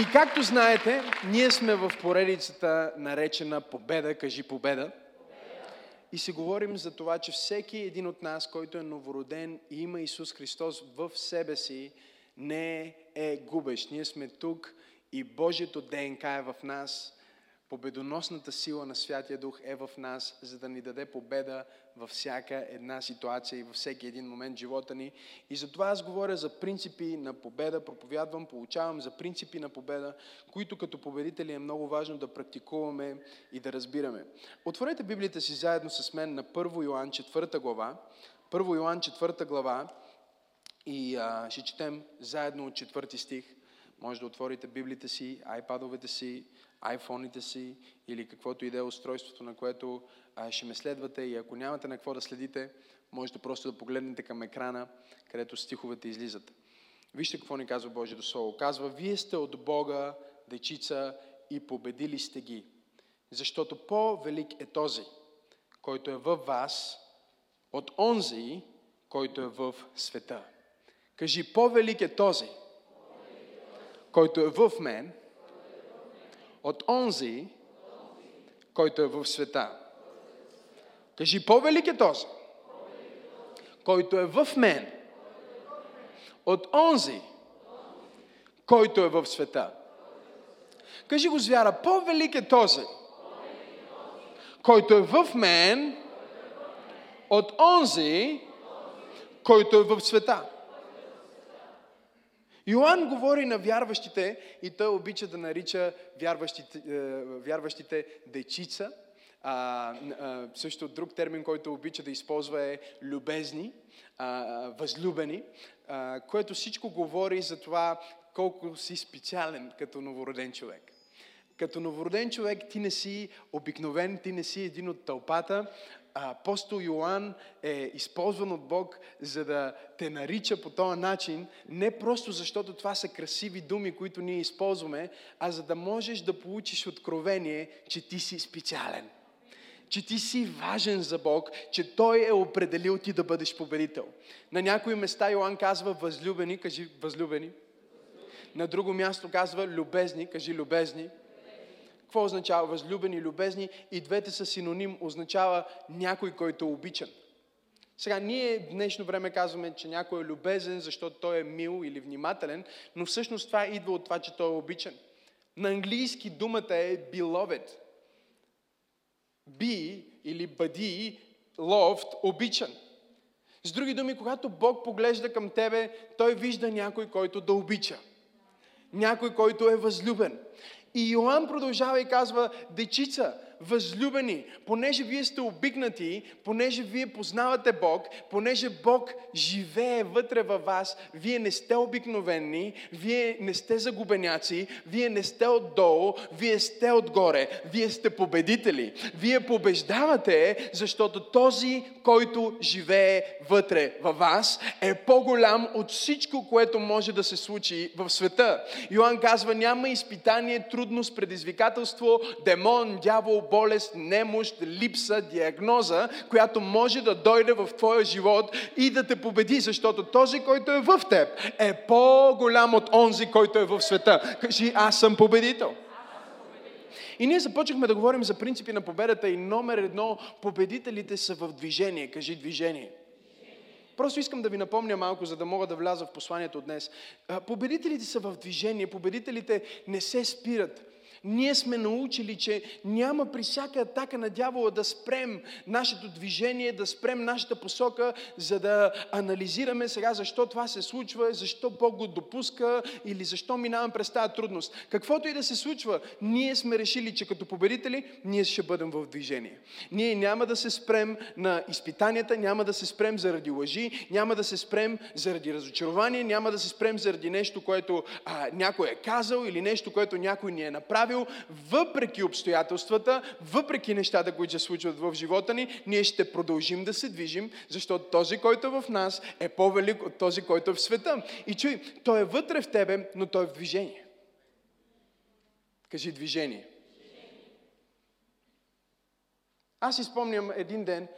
И както знаете, ние сме в поредицата наречена Победа, кажи Победа. И си говорим за това, че всеки един от нас, който е новороден и има Исус Христос в себе си, не е губещ. Ние сме тук и Божието ДНК е в нас. Победоносната сила на Святия Дух е в нас, за да ни даде победа във всяка една ситуация и във всеки един момент в живота ни. И затова аз говоря за принципи на победа, проповядвам, получавам за принципи на победа, които като победители е много важно да практикуваме и да разбираме. Отворете Библията си заедно с мен на 1 Йоан 4 глава. 1 Йоан 4 глава и а, ще четем заедно от 4 стих. Може да отворите Библията си, айпадовете си, айфоните си или каквото и да е устройството, на което а, ще ме следвате и ако нямате на какво да следите, можете просто да погледнете към екрана, където стиховете излизат. Вижте какво ни казва Божието Слово. Казва, вие сте от Бога, дечица, и победили сте ги. Защото по-велик е този, който е във вас, от онзи, който е в света. Кажи, по-велик е този, който е в мен, от онзи, който е в света. Кажи, по-велик е този, който е в мен, от онзи, който е в света. Кажи го с вяра, по-велик е този, който е в мен, от онзи, който е в света. Йоанн говори на вярващите и той обича да нарича вярващите, е, вярващите дечица. А, а, също друг термин, който обича да използва е любезни, а, възлюбени, а, което всичко говори за това колко си специален като новороден човек. Като новороден човек ти не си обикновен, ти не си един от тълпата, апостол Йоанн е използван от Бог, за да те нарича по този начин, не просто защото това са красиви думи, които ние използваме, а за да можеш да получиш откровение, че ти си специален. Че ти си важен за Бог, че Той е определил ти да бъдеш победител. На някои места Йоанн казва възлюбени, кажи възлюбени. На друго място казва любезни, кажи любезни. Какво означава възлюбени, любезни? И двете са синоним, означава някой, който е обичан. Сега, ние в днешно време казваме, че някой е любезен, защото той е мил или внимателен, но всъщност това идва от това, че той е обичан. На английски думата е beloved. Be или бъди, loved, обичан. С други думи, когато Бог поглежда към тебе, Той вижда някой, който да обича. Някой, който е възлюбен. И Йоанн продължава и казва, дечица, възлюбени, понеже вие сте обикнати, понеже вие познавате Бог, понеже Бог живее вътре във вас, вие не сте обикновени, вие не сте загубеняци, вие не сте отдолу, вие сте отгоре, вие сте победители. Вие побеждавате, защото този, който живее вътре във вас, е по-голям от всичко, което може да се случи в света. Йоанн казва, няма изпитание, трудност, предизвикателство, демон, дявол, болест, немощ, липса, диагноза, която може да дойде в твоя живот и да те победи, защото този, който е в теб, е по-голям от онзи, който е в света. Кажи, аз съм победител. И ние започнахме да говорим за принципи на победата и номер едно, победителите са в движение. Кажи движение. Просто искам да ви напомня малко, за да мога да вляза в посланието днес. Победителите са в движение, победителите не се спират ние сме научили, че няма при всяка атака на дявола да спрем нашето движение, да спрем нашата посока, за да анализираме сега защо това се случва, защо Бог го допуска или защо минавам през тази трудност. Каквото и да се случва, ние сме решили, че като победители, ние ще бъдем в движение. Ние няма да се спрем на изпитанията, няма да се спрем заради лъжи, няма да се спрем заради разочарование, няма да се спрем заради нещо, което а, някой е казал или нещо, което някой ни е направил направил, въпреки обстоятелствата, въпреки нещата, които се случват в живота ни, ние ще продължим да се движим, защото този, който е в нас, е по-велик от този, който е в света. И чуй, той е вътре в тебе, но той е в движение. Кажи движение. Аз изпомням един ден,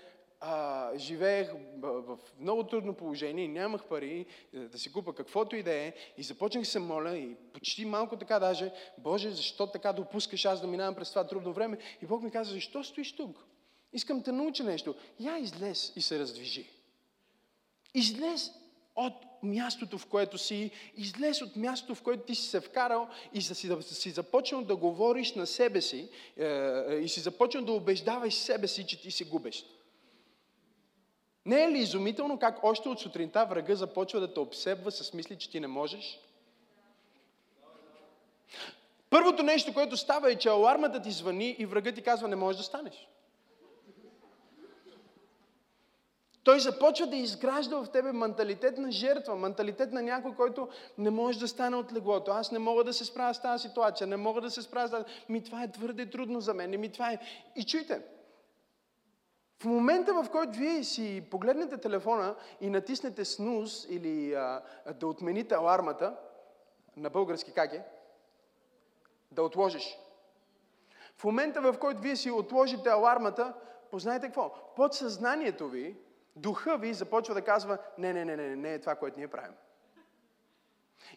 а, живеех в, много трудно положение, нямах пари е, да си купа каквото и да е и започнах да се моля и почти малко така даже, Боже, защо така допускаш аз да минавам през това трудно време? И Бог ми каза, защо стоиш тук? Искам те науча нещо. Я излез и се раздвижи. Излез от мястото, в което си, излез от мястото, в което ти си се вкарал и си, си започнал да говориш на себе си е, е, и си започнал да убеждаваш себе си, че ти си губещ. Не е ли изумително как още от сутринта врага започва да те обсебва с мисли, че ти не можеш? Първото нещо, което става е, че алармата ти звъни и врага ти казва, не можеш да станеш. Той започва да изгражда в тебе менталитет на жертва, менталитет на някой, който не може да стане от леглото. Аз не мога да се справя с тази ситуация, не мога да се справя с тази... Ми това е твърде трудно за мен, ми това е... И чуйте, в момента, в който вие си погледнете телефона и натиснете снуз или а, да отмените алармата, на български как е? Да отложиш. В момента, в който вие си отложите алармата, познайте какво? Подсъзнанието ви духа ви започва да казва, не, не, не, не, не е това, което ние правим.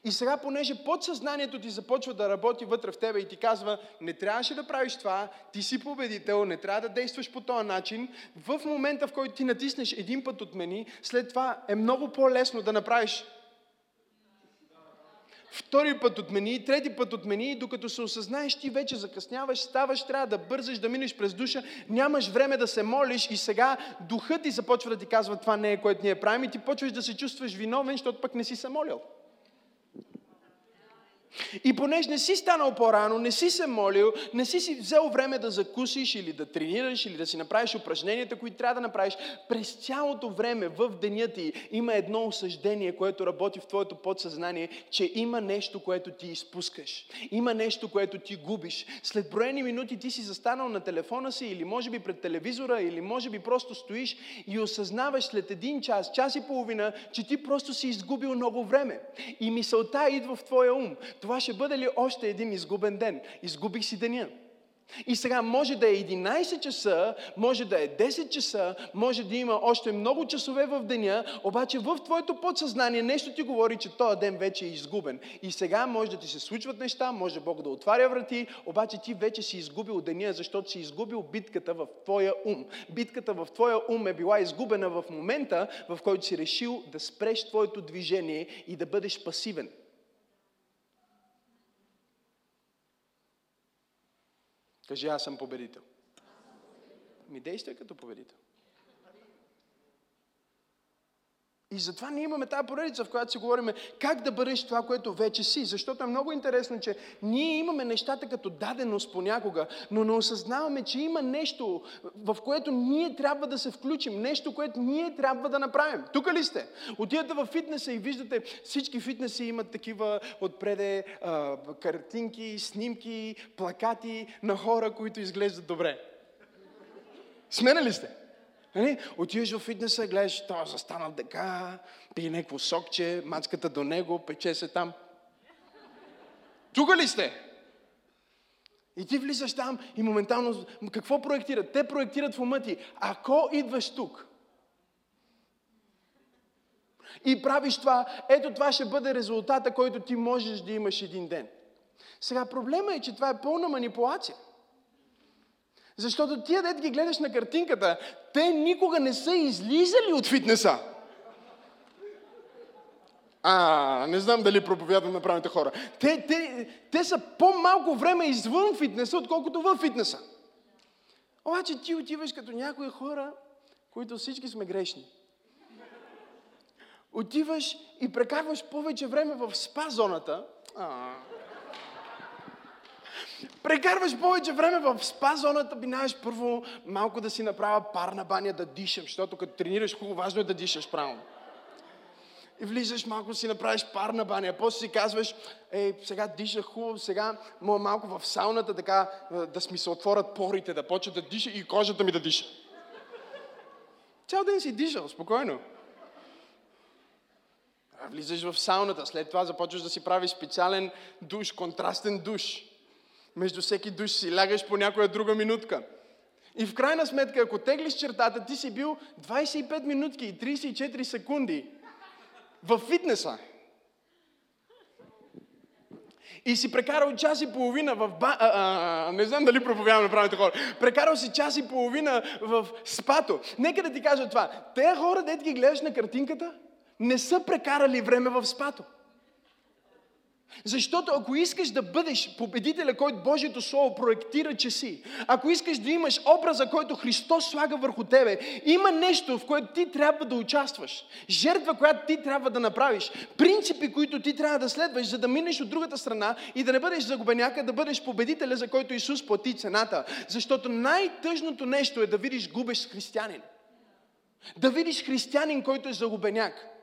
И сега, понеже подсъзнанието ти започва да работи вътре в тебе и ти казва, не трябваше да правиш това, ти си победител, не трябва да действаш по този начин, в момента, в който ти натиснеш един път отмени, след това е много по-лесно да направиш Втори път отмени, трети път отмени, докато се осъзнаеш, ти вече закъсняваш, ставаш, трябва да бързаш, да минеш през душа, нямаш време да се молиш и сега духът ти започва да ти казва, това не е което ние правим и ти почваш да се чувстваш виновен, защото пък не си се молил. И понеже не си станал по-рано, не си се молил, не си си взел време да закусиш или да тренираш или да си направиш упражненията, които трябва да направиш, през цялото време в деня ти има едно осъждение, което работи в твоето подсъзнание, че има нещо, което ти изпускаш. Има нещо, което ти губиш. След броени минути ти си застанал на телефона си или може би пред телевизора, или може би просто стоиш и осъзнаваш след един час, час и половина, че ти просто си изгубил много време. И мисълта идва в твоя ум това ще бъде ли още един изгубен ден? Изгубих си деня. И сега може да е 11 часа, може да е 10 часа, може да има още много часове в деня, обаче в твоето подсъзнание нещо ти говори, че този ден вече е изгубен. И сега може да ти се случват неща, може Бог да отваря врати, обаче ти вече си изгубил деня, защото си изгубил битката в твоя ум. Битката в твоя ум е била изгубена в момента, в който си решил да спреш твоето движение и да бъдеш пасивен. Кажи, аз съм победител. Ми действай като победител. И затова ние имаме тази поредица, в която си говорим как да бъдеш това, което вече си. Защото е много интересно, че ние имаме нещата като даденост понякога, но не осъзнаваме, че има нещо, в което ние трябва да се включим. Нещо, което ние трябва да направим. Тук ли сте? Отидете в фитнеса и виждате, всички фитнеси имат такива отпреде а, картинки, снимки, плакати на хора, които изглеждат добре. Смена ли сте? Нали? Отиваш в фитнеса, гледаш, той застанал дека, пие някакво сокче, мацката до него, пече се там. Тук ли сте? И ти влизаш там и моментално, какво проектират? Те проектират в ума ти. Ако идваш тук и правиш това, ето това ще бъде резултата, който ти можеш да имаш един ден. Сега проблема е, че това е пълна манипулация. Защото тия дете ги гледаш на картинката, те никога не са излизали от фитнеса. А, не знам дали проповядвам на правилните хора. Те, те, те са по-малко време извън фитнеса, отколкото във фитнеса. Обаче ти отиваш като някои хора, които всички сме грешни. Отиваш и прекарваш повече време в спа зоната. А, Прекарваш повече време в спа зоната, минаваш първо малко да си направя парна баня, да дишам, защото като тренираш хубаво, важно е да дишаш правилно. И влизаш малко си направиш парна баня, после си казваш, ей, сега дишах хубаво, сега мога малко в сауната така да ми се отворят порите, да почва да диша и кожата ми да диша. Цял ден си дишал, спокойно. Влизаш в сауната, след това започваш да си правиш специален душ, контрастен душ. Между всеки душ си лягаш по някоя друга минутка. И в крайна сметка, ако теглиш чертата, ти си бил 25 минутки и 34 секунди в фитнеса. И си прекарал час и половина в ба... А, а, не знам дали проповядвам на правилните хора. Прекарал си час и половина в спато. Нека да ти кажа това. Те хора, дете ги гледаш на картинката, не са прекарали време в спато. Защото ако искаш да бъдеш победителя, който Божието Слово проектира, че си, ако искаш да имаш образа, който Христос слага върху тебе, има нещо, в което ти трябва да участваш. Жертва, която ти трябва да направиш. Принципи, които ти трябва да следваш, за да минеш от другата страна и да не бъдеш загубеняка, да бъдеш победителя, за който Исус плати цената. Защото най-тъжното нещо е да видиш губещ християнин. Да видиш християнин, който е загубеняк.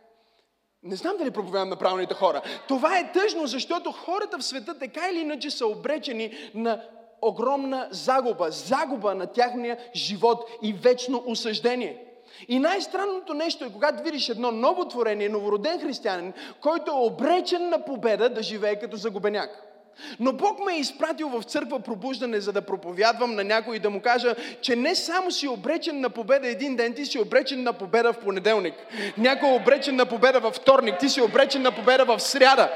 Не знам дали проповядвам на правилните хора. Това е тъжно, защото хората в света така или иначе са обречени на огромна загуба. Загуба на тяхния живот и вечно осъждение. И най-странното нещо е, когато видиш едно ново творение, новороден християнин, който е обречен на победа да живее като загубеняк. Но Бог ме е изпратил в църква пробуждане, за да проповядвам на някой и да му кажа, че не само си обречен на победа един ден, ти си обречен на победа в понеделник. Някой е обречен на победа във вторник, ти си обречен на победа в сряда.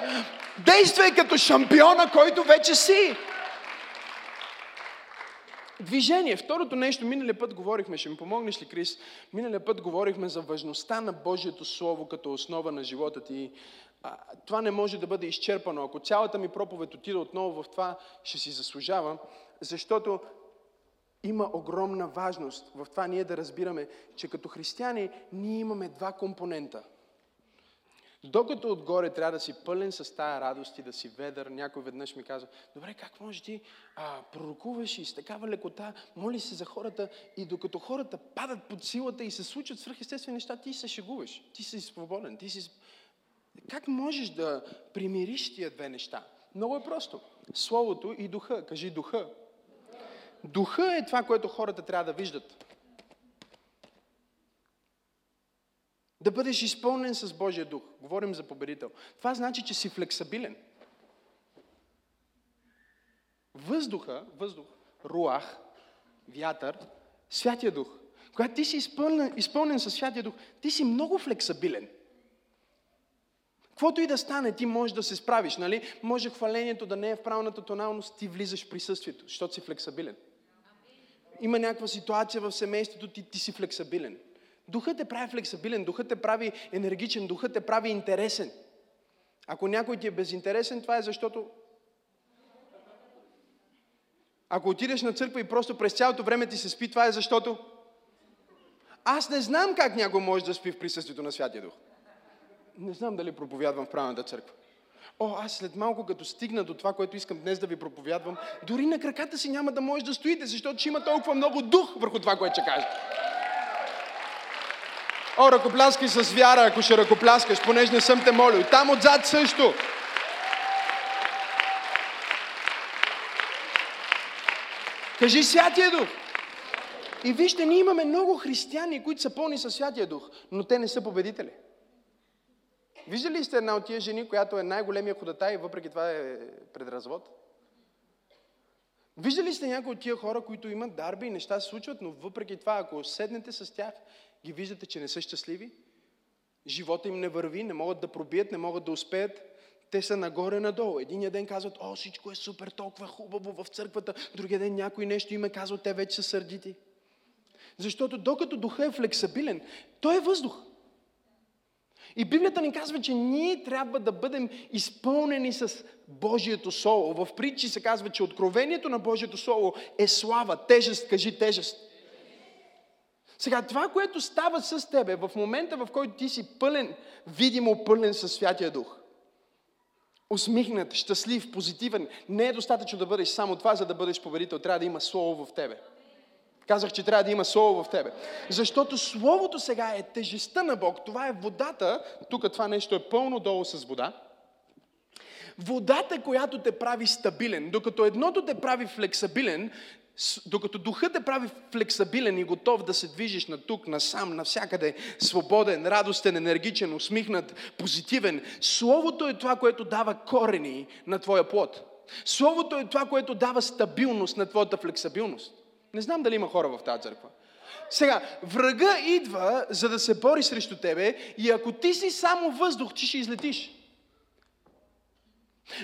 Действай като шампиона, който вече си. Движение. Второто нещо, миналия път говорихме, ще ми помогнеш ли, Крис? Миналия път говорихме за важността на Божието Слово като основа на живота ти а, това не може да бъде изчерпано. Ако цялата ми проповед отида отново в това, ще си заслужава, защото има огромна важност в това ние да разбираме, че като християни ние имаме два компонента. Докато отгоре трябва да си пълен с тая радост и да си ведър, някой веднъж ми казва, добре, как може ти а, пророкуваш и с такава лекота, моли се за хората и докато хората падат под силата и се случат свръхестествени неща, ти се шегуваш, ти си свободен, ти си как можеш да примириш тия две неща? Много е просто. Словото и духа. Кажи духа. Духа е това, което хората трябва да виждат. Да бъдеш изпълнен с Божия дух. Говорим за победител. Това значи, че си флексабилен. Въздуха, въздух, руах, вятър, Святия Дух. Когато ти си изпълнен, изпълнен с Святия Дух, ти си много флексабилен. Каквото и да стане, ти можеш да се справиш, нали? Може хвалението да не е в правилната тоналност, ти влизаш в присъствието, защото си флексабилен. Има някаква ситуация в семейството, ти, ти си флексабилен. Духът те прави флексабилен, духът те прави енергичен, духът те прави интересен. Ако някой ти е безинтересен, това е защото... Ако отидеш на църква и просто през цялото време ти се спи, това е защото... Аз не знам как някой може да спи в присъствието на Святия Дух не знам дали проповядвам в правилната църква. О, аз след малко, като стигна до това, което искам днес да ви проповядвам, дори на краката си няма да може да стоите, защото ще има толкова много дух върху това, което ще кажа. О, ръкопляскай с вяра, ако ще ръкопляскаш, понеже не съм те молил. Там отзад също. Кажи Святия Дух. И вижте, ние имаме много християни, които са пълни със Святия Дух, но те не са победители. Виждали ли сте една от тия жени, която е най-големия ходатай въпреки това е пред развод? Виждали ли сте някои от тия хора, които имат дарби и неща се случват, но въпреки това, ако седнете с тях, ги виждате, че не са щастливи? Живота им не върви, не могат да пробият, не могат да успеят. Те са нагоре-надолу. Единия ден казват, о, всичко е супер, толкова хубаво в църквата. Другия ден някой нещо им е казал, те вече са сърдити. Защото докато духа е флексабилен, той е въздух. И Библията ни казва, че ние трябва да бъдем изпълнени с Божието Слово. В притчи се казва, че откровението на Божието Слово е слава, тежест, кажи тежест. Сега, това, което става с тебе в момента, в който ти си пълен, видимо пълен със Святия Дух, усмихнат, щастлив, позитивен, не е достатъчно да бъдеш само това, за да бъдеш победител. Трябва да има Слово в тебе. Казах, че трябва да има Слово в тебе. Защото Словото сега е тежестта на Бог. Това е водата. Тук това нещо е пълно долу с вода. Водата, която те прави стабилен. Докато едното те прави флексабилен, докато духът те прави флексабилен и готов да се движиш на тук, насам, навсякъде, свободен, радостен, енергичен, усмихнат, позитивен, Словото е това, което дава корени на твоя плод. Словото е това, което дава стабилност на твоята флексабилност. Не знам дали има хора в тази църква. Сега, врага идва, за да се бори срещу тебе и ако ти си само въздух, ти ще излетиш.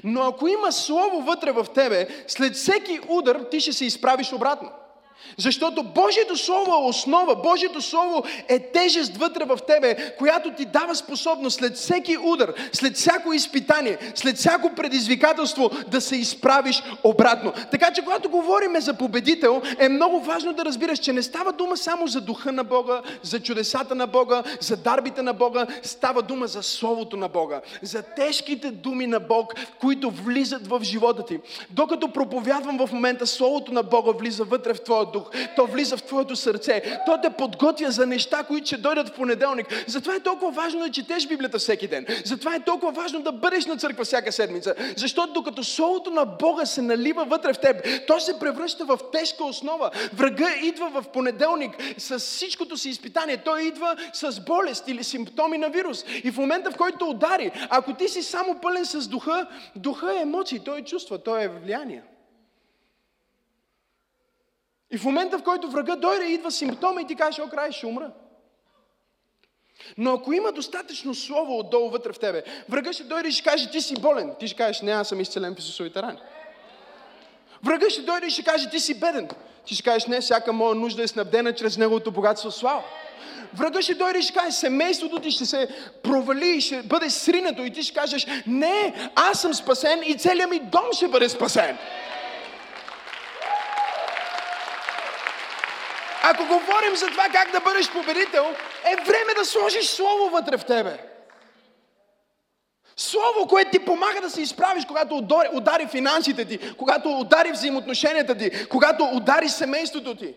Но ако има слово вътре в тебе, след всеки удар ти ще се изправиш обратно. Защото Божието Слово е основа, Божието Слово е тежест вътре в тебе, която ти дава способност след всеки удар, след всяко изпитание, след всяко предизвикателство да се изправиш обратно. Така че когато говорим за победител, е много важно да разбираш, че не става дума само за духа на Бога, за чудесата на Бога, за дарбите на Бога, става дума за Словото на Бога, за тежките думи на Бог, които влизат в живота ти. Докато проповядвам в момента, Словото на Бога влиза вътре в твоя дух. То влиза в твоето сърце. То те подготвя за неща, които ще дойдат в понеделник. Затова е толкова важно да четеш Библията всеки ден. Затова е толкова важно да бъдеш на църква всяка седмица. Защото докато Словото на Бога се налива вътре в теб, то се превръща в тежка основа. Врага идва в понеделник с всичкото си изпитание. Той идва с болест или симптоми на вирус. И в момента, в който удари, ако ти си само пълен с духа, духа е емоции, той е чувства, той е влияние. И в момента, в който врага дойде, идва симптома и ти кажеш, о, край, ще умра. Но ако има достатъчно слово отдолу вътре в тебе, врага ще дойде и ще каже, ти си болен. Ти ще кажеш, не, аз съм изцелен в Исусовите рани. Врага ще дойде и ще каже, ти си беден. Ти ще кажеш, не, всяка моя нужда е снабдена чрез неговото богатство слава. Врага ще дойде и ще каже, семейството ти ще се провали и ще бъде сринато. И ти ще кажеш, не, аз съм спасен и целият ми дом ще бъде спасен. Ако говорим за това как да бъдеш победител, е време да сложиш слово вътре в тебе. Слово, което ти помага да се изправиш, когато удари, удари финансите ти, когато удари взаимоотношенията ти, когато удари семейството ти.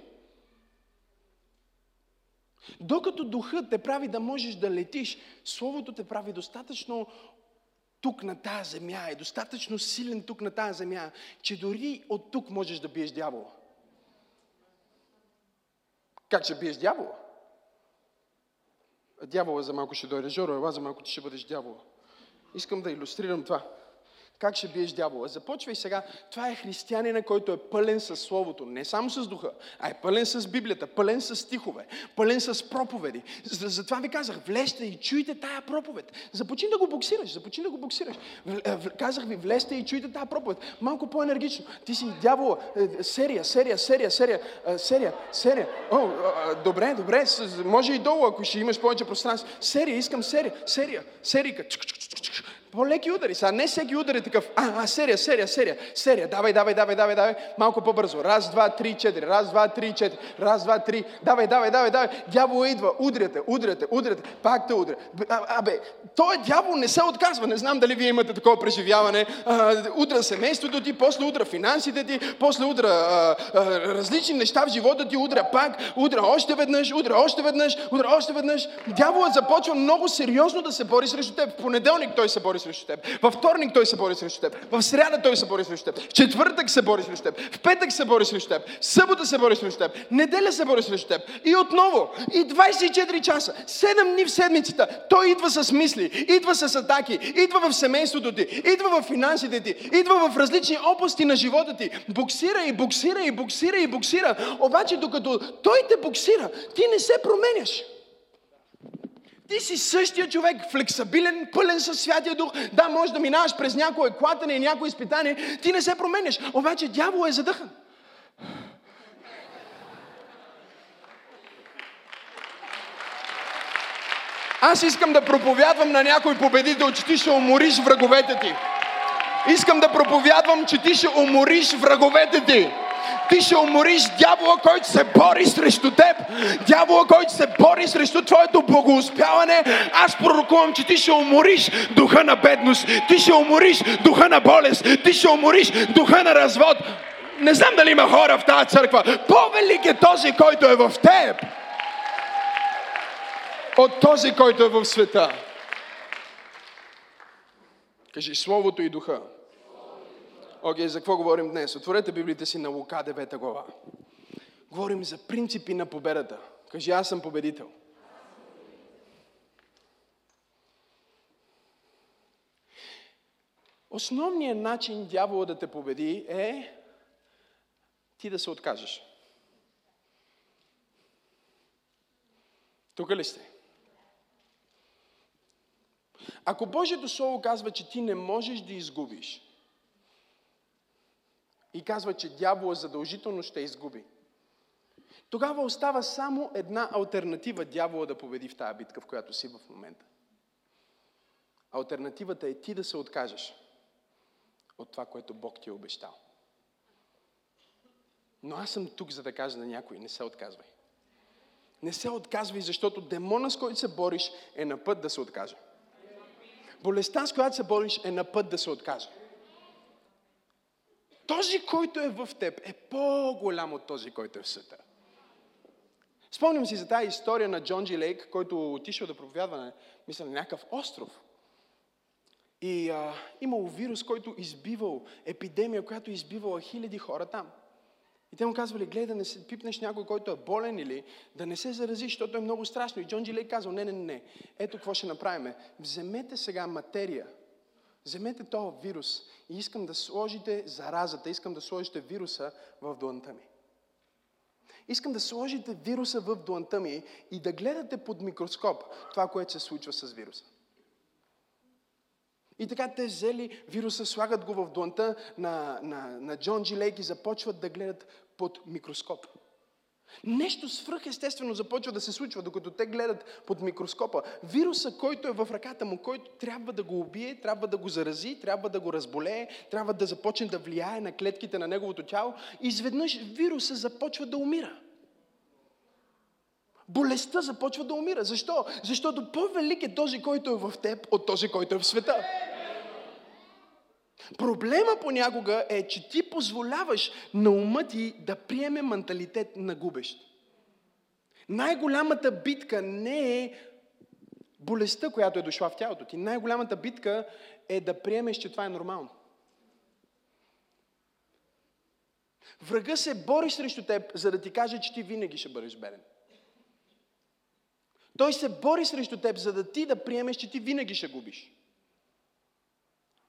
Докато духът те прави да можеш да летиш, Словото те прави достатъчно тук на тази земя, е достатъчно силен тук на тази земя, че дори от тук можеш да биеш дявола. Как ще биеш дявола? Дявола за малко ще дойде. Жоро, ела за малко ти ще бъдеш дявола. Искам да иллюстрирам това. Как ще биеш дявола? Започвай сега. Това е християнина, който е пълен с Словото. Не само с духа, а е пълен с Библията, пълен с стихове, пълен с проповеди. Затова ви казах, влезте и чуйте тая проповед. Започни да го боксираш, започни да го боксираш. Казах ви, влезте и чуйте тая проповед. Малко по-енергично. Ти си дявола. Е, серия, серия, серия, серия, серия, серия. О, добре, добре. Може и долу, ако ще имаш повече пространство. Серия, искам серия, серия, серика по-леки удари. Сега не всеки удар е такъв. А, а, серия, серия, серия, серия. Давай, давай, давай, давай, давай. Малко по-бързо. Раз, два, три, четири. Раз, два, три, четири. Раз, два, три. Давай, давай, давай, давай. Дявол идва. Удряте, удряте, удряте. Пак те удря. Абе, той дявол не се отказва. Не знам дали вие имате такова преживяване. А, удра семейството ти, после удра финансите ти, после удра а, а, различни неща в живота ти, удра пак, удра още веднъж, удра още веднъж, удра още веднъж. Дяволът започва много сериозно да се бори срещу теб. В понеделник той се бори бори срещу теб. Във вторник той се бори срещу теб. В сряда той се бори срещу теб. В четвъртък се бори срещу теб. В петък се бори срещу теб. В събота се бори срещу теб. Неделя се бори срещу теб. И отново. И 24 часа. 7 дни в седмицата. Той идва с мисли. Идва с атаки. Идва в семейството ти. Идва в финансите ти. Идва в различни области на живота ти. Боксира и боксира и боксира и боксира. Обаче докато той те боксира, ти не се променяш. Ти си същия човек, флексабилен, пълен със Святия Дух. Да, може да минаваш през някое клатане и някое изпитание. Ти не се променяш. Обаче дявол е задъхан. Аз искам да проповядвам на някой победител, че ти ще умориш враговете ти. Искам да проповядвам, че ти ще умориш враговете ти ти ще умориш дявола, който се бори срещу теб, дявола, който се бори срещу твоето благоуспяване. Аз пророкувам, че ти ще умориш духа на бедност, ти ще умориш духа на болест, ти ще умориш духа на развод. Не знам дали има хора в тази църква. По-велик е този, който е в теб, от този, който е в света. Кажи Словото и Духа. Окей, okay, за какво говорим днес? Отворете Библията си на Лука 9 глава. Говорим за принципи на победата. Кажи, аз съм победител. Основният начин дявола да те победи е ти да се откажеш. Тук ли сте? Ако Божието Слово казва, че ти не можеш да изгубиш, и казва, че дявола задължително ще изгуби, тогава остава само една альтернатива дявола да победи в тази битка, в която си в момента. Альтернативата е ти да се откажеш от това, което Бог ти е обещал. Но аз съм тук, за да кажа на някой, не се отказвай. Не се отказвай, защото демона, с който се бориш, е на път да се откаже. Болестта, с която се бориш, е на път да се откаже. Този, който е в теб, е по-голям от този, който е в света. Спомням си за тази история на Джон Джи Лейк, който отишъл да проповядва на, мисля, на някакъв остров. И а, имало вирус, който избивал, епидемия, която избивала хиляди хора там. И те му казвали, гледай да не се пипнеш някой, който е болен или да не се зарази, защото е много страшно. И Джон Джилей казал, не, не, не, ето какво ще направим. Вземете сега материя, вземете този вирус и искам да сложите заразата, искам да сложите вируса в дланта ми. Искам да сложите вируса в дланта ми и да гледате под микроскоп това, което се случва с вируса. И така те взели вируса, слагат го в дланта на, на, на Джон Джилейк и започват да гледат под микроскоп. Нещо свръхестествено започва да се случва, докато те гледат под микроскопа. Вируса, който е в ръката му, който трябва да го убие, трябва да го зарази, трябва да го разболее, трябва да започне да влияе на клетките на неговото тяло, изведнъж вируса започва да умира. Болестта започва да умира. Защо? Защото по-велик е този, който е в теб, от този, който е в света. Проблема понякога е, че ти позволяваш на ума ти да приеме менталитет на губещ. Най-голямата битка не е болестта, която е дошла в тялото ти. Най-голямата битка е да приемеш, че това е нормално. Врага се бори срещу теб, за да ти каже, че ти винаги ще бъдеш беден. Той се бори срещу теб, за да ти да приемеш, че ти винаги ще губиш.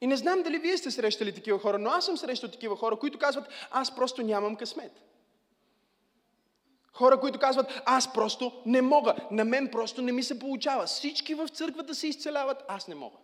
И не знам дали вие сте срещали такива хора, но аз съм срещал такива хора, които казват, аз просто нямам късмет. Хора, които казват, аз просто не мога, на мен просто не ми се получава. Всички в църквата се изцеляват, аз не мога.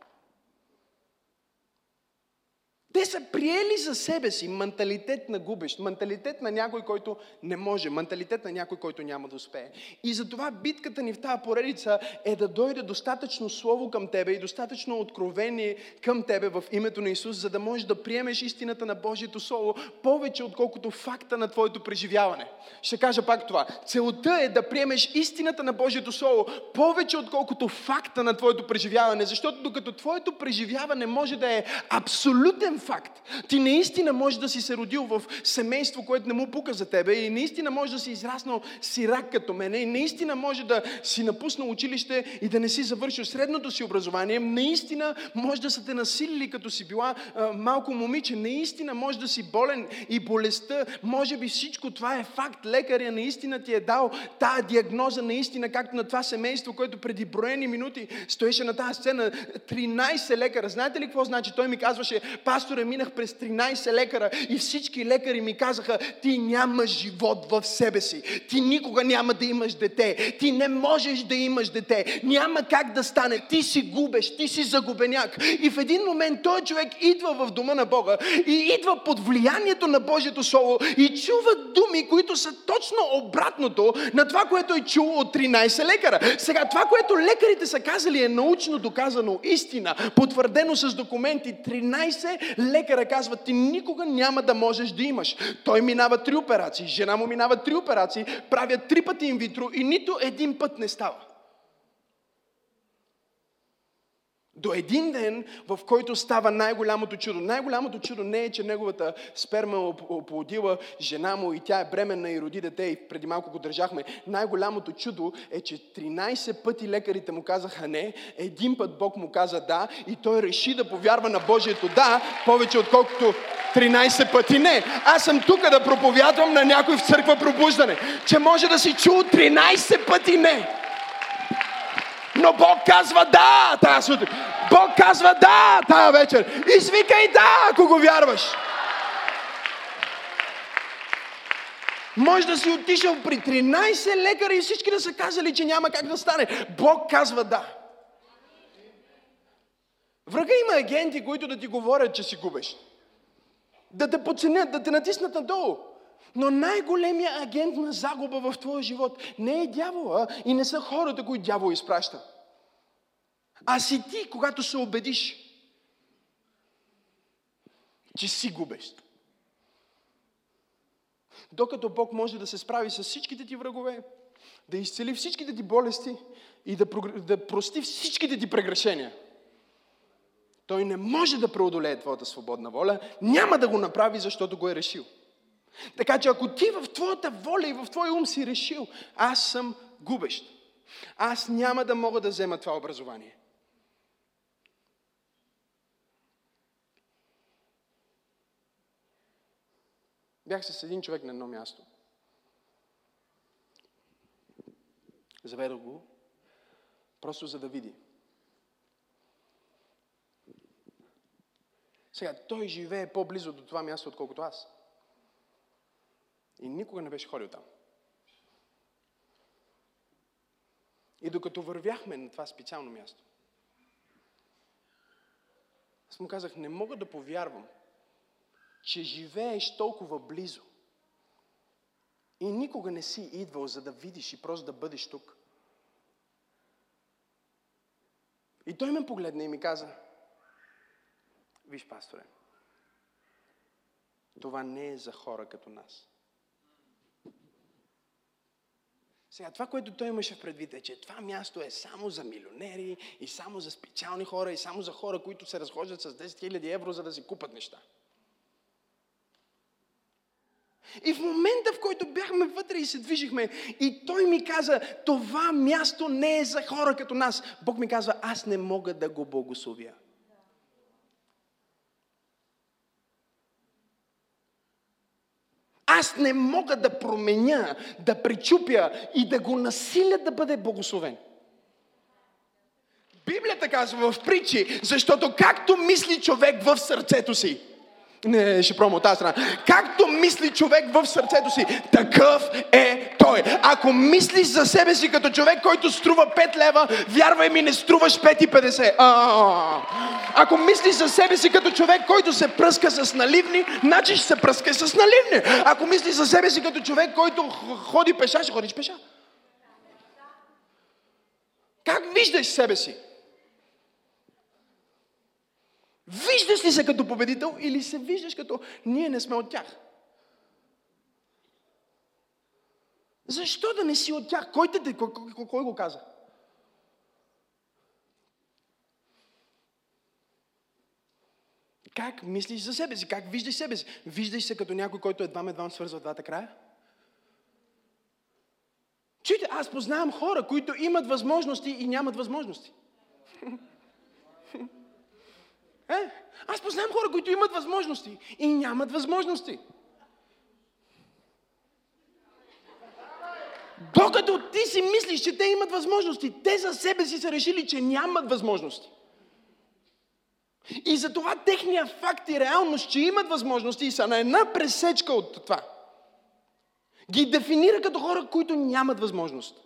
Те са приели за себе си менталитет на губещ, менталитет на някой, който не може, менталитет на някой, който няма да успее. И затова битката ни в тази поредица е да дойде достатъчно слово към тебе и достатъчно откровение към тебе в името на Исус, за да можеш да приемеш истината на Божието Слово повече, отколкото факта на твоето преживяване. Ще кажа пак това. Целта е да приемеш истината на Божието Слово повече, отколкото факта на твоето преживяване, защото докато твоето преживяване може да е абсолютен факт. Ти наистина можеш да си се родил в семейство, което не му пука за тебе и наистина можеш да си израснал сирак като мене и наистина може да си напуснал училище и да не си завършил средното си образование. Наистина може да са те насилили като си била а, малко момиче. Наистина може да си болен и болестта. Може би всичко това е факт. Лекаря наистина ти е дал тая диагноза наистина, както на това семейство, което преди броени минути стоеше на тази сцена. 13 лекара. Знаете ли какво значи? Той ми казваше, пастор, пасторе, минах през 13 лекара и всички лекари ми казаха, ти нямаш живот в себе си. Ти никога няма да имаш дете. Ти не можеш да имаш дете. Няма как да стане. Ти си губеш, ти си загубеняк. И в един момент той човек идва в дома на Бога и идва под влиянието на Божието Слово и чува думи, които са точно обратното на това, което е чул от 13 лекара. Сега, това, което лекарите са казали е научно доказано истина, потвърдено с документи. 13 лекара казва, ти никога няма да можеш да имаш. Той минава три операции, жена му минава три операции, правят три пъти инвитро и нито един път не става. До един ден, в който става най-голямото чудо. Най-голямото чудо не е, че неговата сперма оплодила жена му и тя е бременна и роди дете и преди малко го държахме. Най-голямото чудо е, че 13 пъти лекарите му казаха не, един път Бог му каза да и той реши да повярва на Божието да, повече отколкото 13 пъти не. Аз съм тук да проповядвам на някой в църква пробуждане, че може да си чул 13 пъти не. Но Бог казва да тази сутрин. Бог казва да тази вечер. Извикай да, ако го вярваш. Може да си отишъл при 13 лекари и всички да са казали, че няма как да стане. Бог казва да. Врага има агенти, които да ти говорят, че си губеш. Да те подценят, да те натиснат надолу. Но най-големият агент на загуба в твоя живот не е дявола и не са хората, които дявол изпраща. А си ти, когато се убедиш, че си губещ. Докато Бог може да се справи с всичките ти врагове, да изцели всичките ти болести и да, да прости всичките ти прегрешения. Той не може да преодолее твоята свободна воля, няма да го направи, защото го е решил. Така че ако ти в твоята воля и в твоя ум си решил, аз съм губещ, аз няма да мога да взема това образование. Бях с един човек на едно място. Заведох го, просто за да види. Сега, той живее по-близо до това място, отколкото аз. И никога не беше ходил там. И докато вървяхме на това специално място, аз му казах, не мога да повярвам, че живееш толкова близо и никога не си идвал, за да видиш и просто да бъдеш тук. И той ме погледна и ми каза, виж, пасторе, това не е за хора като нас. Сега, това, което той имаше в предвид е, че това място е само за милионери и само за специални хора и само за хора, които се разхождат с 10 000 евро, за да си купат неща. И в момента, в който бяхме вътре и се движихме, и той ми каза, това място не е за хора като нас. Бог ми казва, аз не мога да го благословя. Аз не мога да променя, да причупя и да го насиля да бъде благословен. Библията казва в притчи, защото както мисли човек в сърцето си, не, ще пробвам от тази страна. Както мисли човек в сърцето си, такъв е той. Ако мислиш за себе си като човек, който струва 5 лева, вярвай ми, не струваш 5,50. Ако мислиш за себе си като човек, който се пръска с наливни, значи ще се пръска с наливни. Ако мислиш за себе си като човек, който ходи пеша, ще ходиш пеша. Как виждаш себе си? Виждаш ли се като победител или се виждаш като ние не сме от тях? Защо да не си от тях? Кой, те, кой, кой, кой го каза? Как мислиш за себе си? Как виждаш себе си? Виждаш се като някой, който едва едва свързва двата края? Чуйте, аз познавам хора, които имат възможности и нямат възможности. Е? Аз познавам хора, които имат възможности и нямат възможности. Докато ти си мислиш, че те имат възможности, те за себе си са решили, че нямат възможности. И затова техния факт и реалност, че имат възможности и са на една пресечка от това, ги дефинира като хора, които нямат възможност.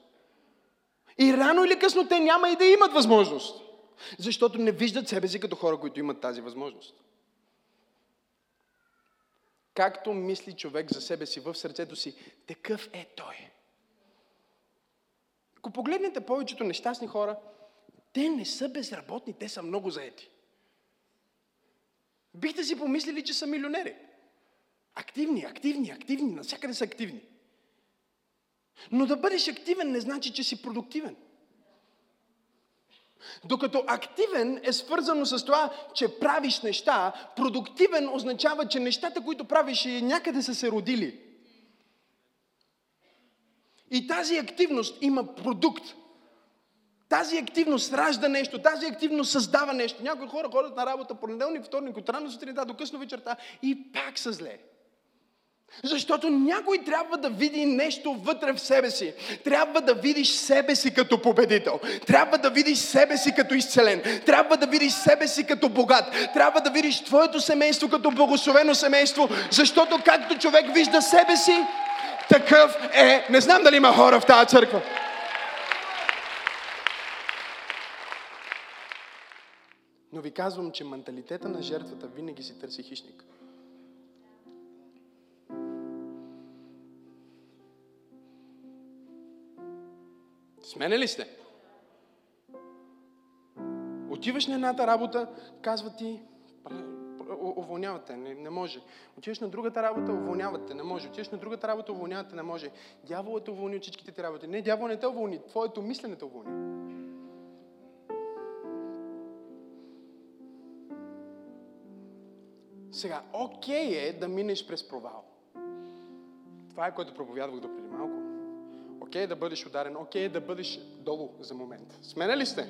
И рано или късно те няма и да имат възможност. Защото не виждат себе си като хора, които имат тази възможност. Както мисли човек за себе си в сърцето си, такъв е той. Ако погледнете повечето нещастни хора, те не са безработни, те са много заети. Бихте си помислили, че са милионери. Активни, активни, активни, навсякъде са активни. Но да бъдеш активен не значи, че си продуктивен. Докато активен е свързано с това, че правиш неща, продуктивен означава, че нещата, които правиш, някъде са се родили. И тази активност има продукт. Тази активност ражда нещо, тази активност създава нещо. Някои хора ходят на работа понеделник, вторник, от рано сутринта до късно вечерта и пак са зле. Защото някой трябва да види нещо вътре в себе си. Трябва да видиш себе си като победител. Трябва да видиш себе си като изцелен. Трябва да видиш себе си като богат. Трябва да видиш твоето семейство като благословено семейство. Защото както човек вижда себе си, такъв е. Не знам дали има хора в тази църква. Но ви казвам, че менталитета на жертвата винаги си търси хищник. Смене ли сте? Отиваш на едната работа, казва ти, уволнявате, не, не може. Отиваш на другата работа, уволнявате, не може. Отиваш на другата работа, уволнявате, не може. Дяволът уволни от всичките ти работи. Не, дявол не те уволни, твоето мислене те уволни. Сега, окей okay е да минеш през провал. Това е което проповядвах до преди малко. Окей okay да бъдеш ударен, окей okay да бъдеш долу за момент. Сменя ли сте?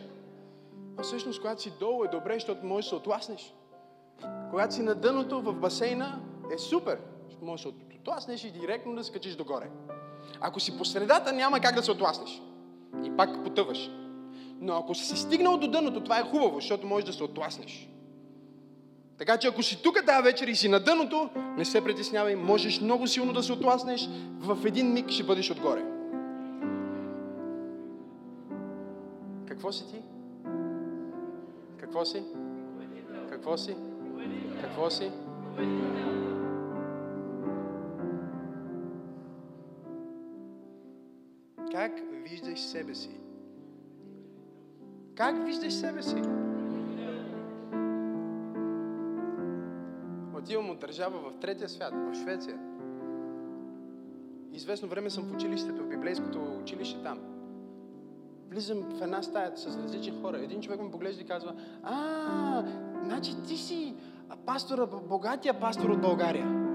А всъщност, когато си долу е добре, защото можеш да се отласнеш. Когато си на дъното в басейна, е супер. Можеш да се отласнеш и директно да скачиш догоре. Ако си по средата, няма как да се отласнеш. И пак потъваш. Но ако си стигнал до дъното, това е хубаво, защото можеш да се отласнеш. Така че ако си тук тази вечер и си на дъното, не се притеснявай, можеш много силно да се отласнеш, в един миг ще бъдеш отгоре. Какво си ти? Какво си? Какво си? Какво си? Как виждаш себе си? Как виждаш себе си? Отивам от държава в третия свят, в Швеция. Известно време съм в училището, в библейското училище там. Влизам в една стая с различни хора. Един човек ме поглежда и казва, а, значи ти си пастора, богатия пастор от България.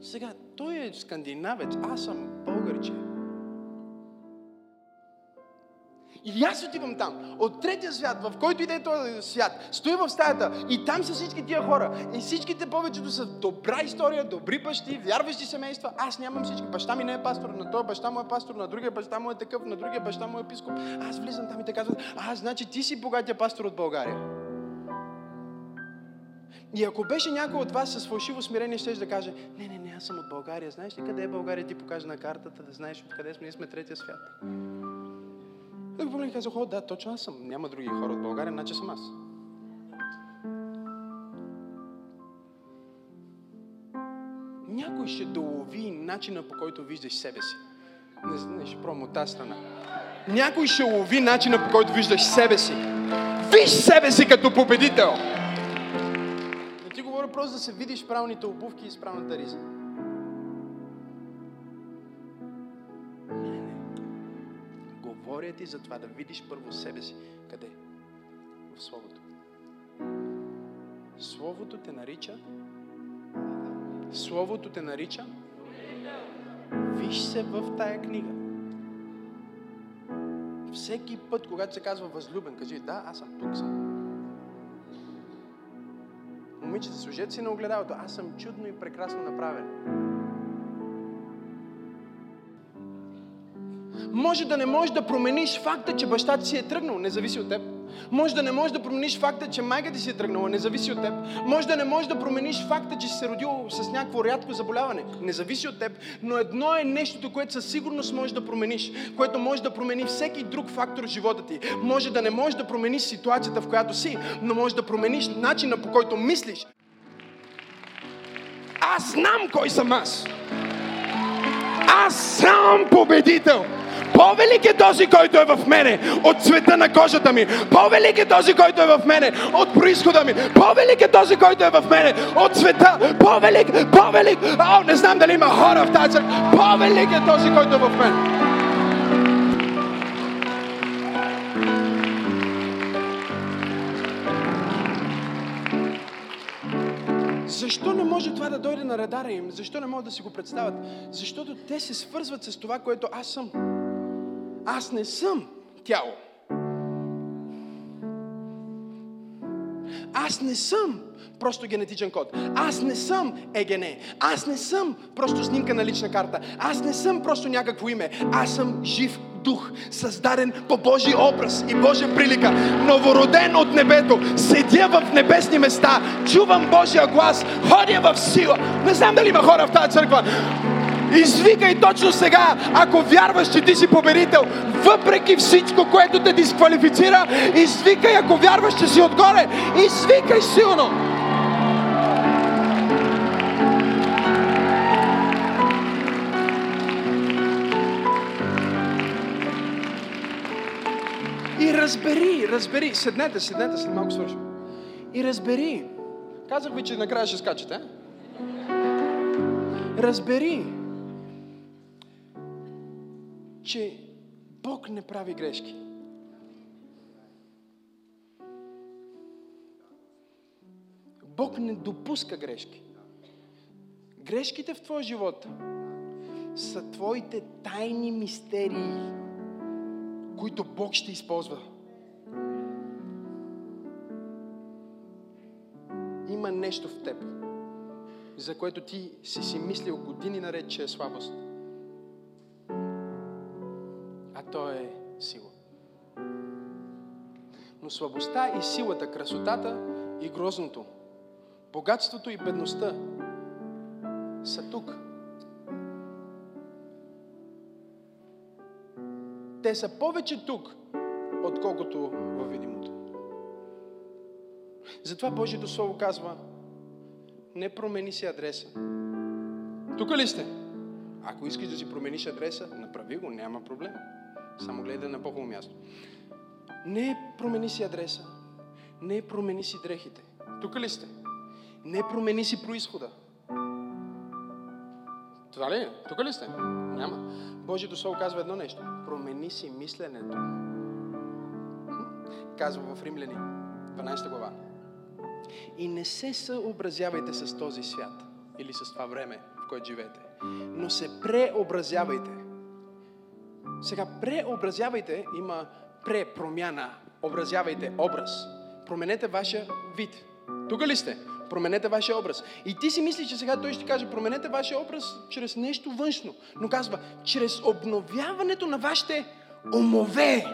Сега, той е скандинавец, аз съм българче. И аз отивам там, от третия свят, в който иде този свят, стоя в стаята и там са всички тия хора. И всичките повечето са добра история, добри бащи, вярващи семейства. Аз нямам всички. Баща ми не е пастор, на този баща му е пастор, на другия баща му е такъв, на другия баща му е епископ. Аз влизам там и те казват, а, значи ти си богатия пастор от България. И ако беше някой от вас с фалшиво смирение, ще да каже, не, не, не, аз съм от България. Знаеш ли къде е България? Ти покажа на картата, да знаеш откъде сме. Ние сме третия свят. И го и казах, о, да, точно аз съм. Няма други хора от България, значи съм аз. Някой ще долови начина по който виждаш себе си. Не, не ще пробвам от тази страна. Някой ще лови начина по който виждаш себе си. Виж себе си като победител. Не ти говоря просто да се видиш правилните обувки и с правилната риза. Говоря ти за това да видиш първо себе си. Къде? В Словото. Словото те нарича. Словото те нарича. Виж се в тая книга. Всеки път, когато се казва възлюбен, кажи, да, аз съм тук съм. Момичета, служете си на огледалото. Аз съм чудно и прекрасно направен. Може да не можеш да промениш факта, че баща ти си е тръгнал, не зависи от теб. Може да не можеш да промениш факта, че майка ти си е тръгнала, не зависи от теб. Може да не можеш да промениш факта, че си се родил с някакво рядко заболяване, не зависи от теб. Но едно е нещото, което със сигурност можеш да промениш, което може да промени всеки друг фактор в живота ти. Може да не можеш да промениш ситуацията, в която си, но може да промениш начина по който мислиш. Аз знам кой съм аз. Аз съм победител. По-велик е този, който е в мене от цвета на кожата ми. По-велик е този, който е в мене от происхода ми. По-велик е този, който е в мене от цвета. По-велик, по-велик. О, не знам дали има хора в тази. По-велик е този, който е в мене. Защо не може това да дойде на радара им? Защо не могат да си го представят? Защото те се свързват с това, което аз съм. Аз не съм тяло. Аз не съм просто генетичен код. Аз не съм ЕГН. Аз не съм просто снимка на лична карта. Аз не съм просто някакво име. Аз съм жив дух, създаден по Божий образ и Божия прилика, новороден от небето, седя в небесни места, чувам Божия глас, ходя в сила. Не знам дали има хора в тази църква. Извикай точно сега, ако вярваш, че ти си победител, въпреки всичко, което те дисквалифицира, извикай, ако вярваш, че си отгоре, извикай силно. И разбери, разбери, седнете, седнете, след малко свършвам. И разбери, казах ви, че накрая ще скачате? Разбери, че Бог не прави грешки. Бог не допуска грешки. Грешките в твоя живот са твоите тайни мистерии, които Бог ще използва. Има нещо в теб, за което ти си си мислил години наред, че е слабост. А то е сила. Но слабостта и силата, красотата и грозното, богатството и бедността са тук. Те са повече тук, отколкото във видимото. Затова Божието Слово казва, не промени си адреса. Тук ли сте? Ако искаш да си промениш адреса, направи го, няма проблем. Само гледай на по-хубаво място. Не промени си адреса. Не промени си дрехите. Тук ли сте? Не промени си происхода. Това ли е? Тук ли сте? Няма. Божието Слово казва едно нещо. Промени си мисленето. Казва в Римляни, 12 глава. И не се съобразявайте с този свят или с това време, в което живеете, но се преобразявайте. Сега, преобразявайте има препромяна. Образявайте образ. Променете вашия вид. Тук ли сте? Променете вашия образ. И ти си мислиш, че сега той ще каже, променете вашия образ чрез нещо външно. Но казва, чрез обновяването на вашите умове,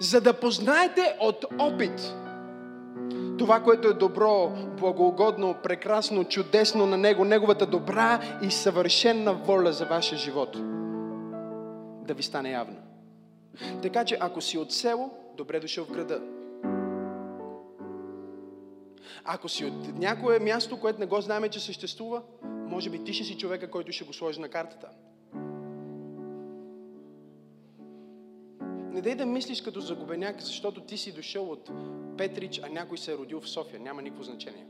за да познаете от опит това, което е добро, благоугодно, прекрасно, чудесно на Него, Неговата добра и съвършенна воля за вашия живот да ви стане явна. Така че, ако си от село, добре дошъл в града. Ако си от някое място, което не го знаем, че съществува, може би ти ще си човека, който ще го сложи на картата. Не дай да мислиш като загубеняк, защото ти си дошъл от Петрич, а някой се е родил в София. Няма никакво значение.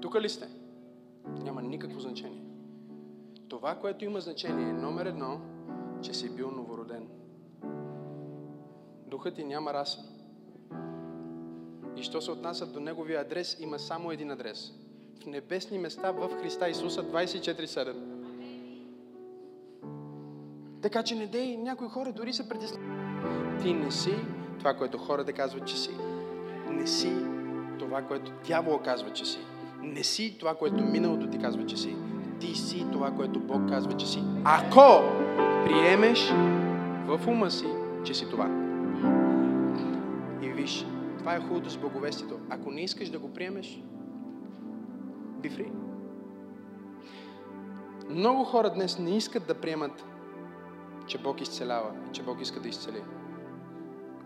Тук ли сте? Няма никакво значение. Това, което има значение е номер едно, че си бил новороден. Духът ти няма раса. И що се отнася до неговия адрес, има само един адрес. В небесни места в Христа Исуса 24-7. Така че не дей някои хора дори се притеснят. Ти не си това, което хората казват, че си. Не си това, което дявол казва, че си. Не си това, което миналото ти казва, че си. Ти си това, което Бог казва, че си. Ако приемеш в ума си, че си това. И виж, това е хубавото с благовестието. Ако не искаш да го приемеш, би фри. Много хора днес не искат да приемат, че Бог изцелява, че Бог иска да изцели.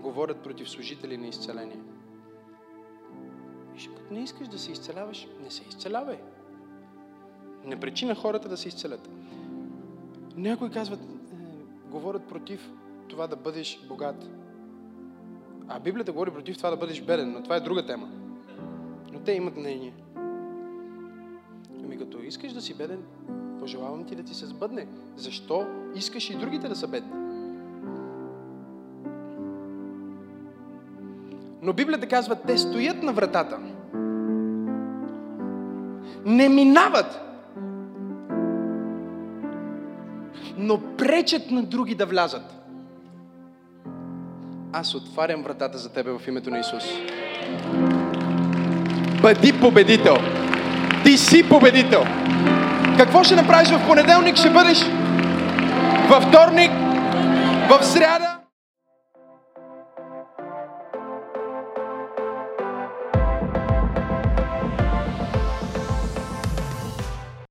Говорят против служители на изцеление. Виж, като не искаш да се изцеляваш, не се изцелявай. Не пречи на хората да се изцелят. Някои казват, е, говорят против това да бъдеш богат. А Библията говори против това да бъдеш беден, но това е друга тема. Но те имат мнение. Ами като искаш да си беден, пожелавам ти да ти се сбъдне. Защо искаш и другите да са бедни? Но Библията казва, те стоят на вратата. Не минават. Но пречат на други да влязат. Аз отварям вратата за тебе в името на Исус. Бъди победител. Ти си победител. Какво ще направиш в понеделник? Ще бъдеш във вторник, в сряда,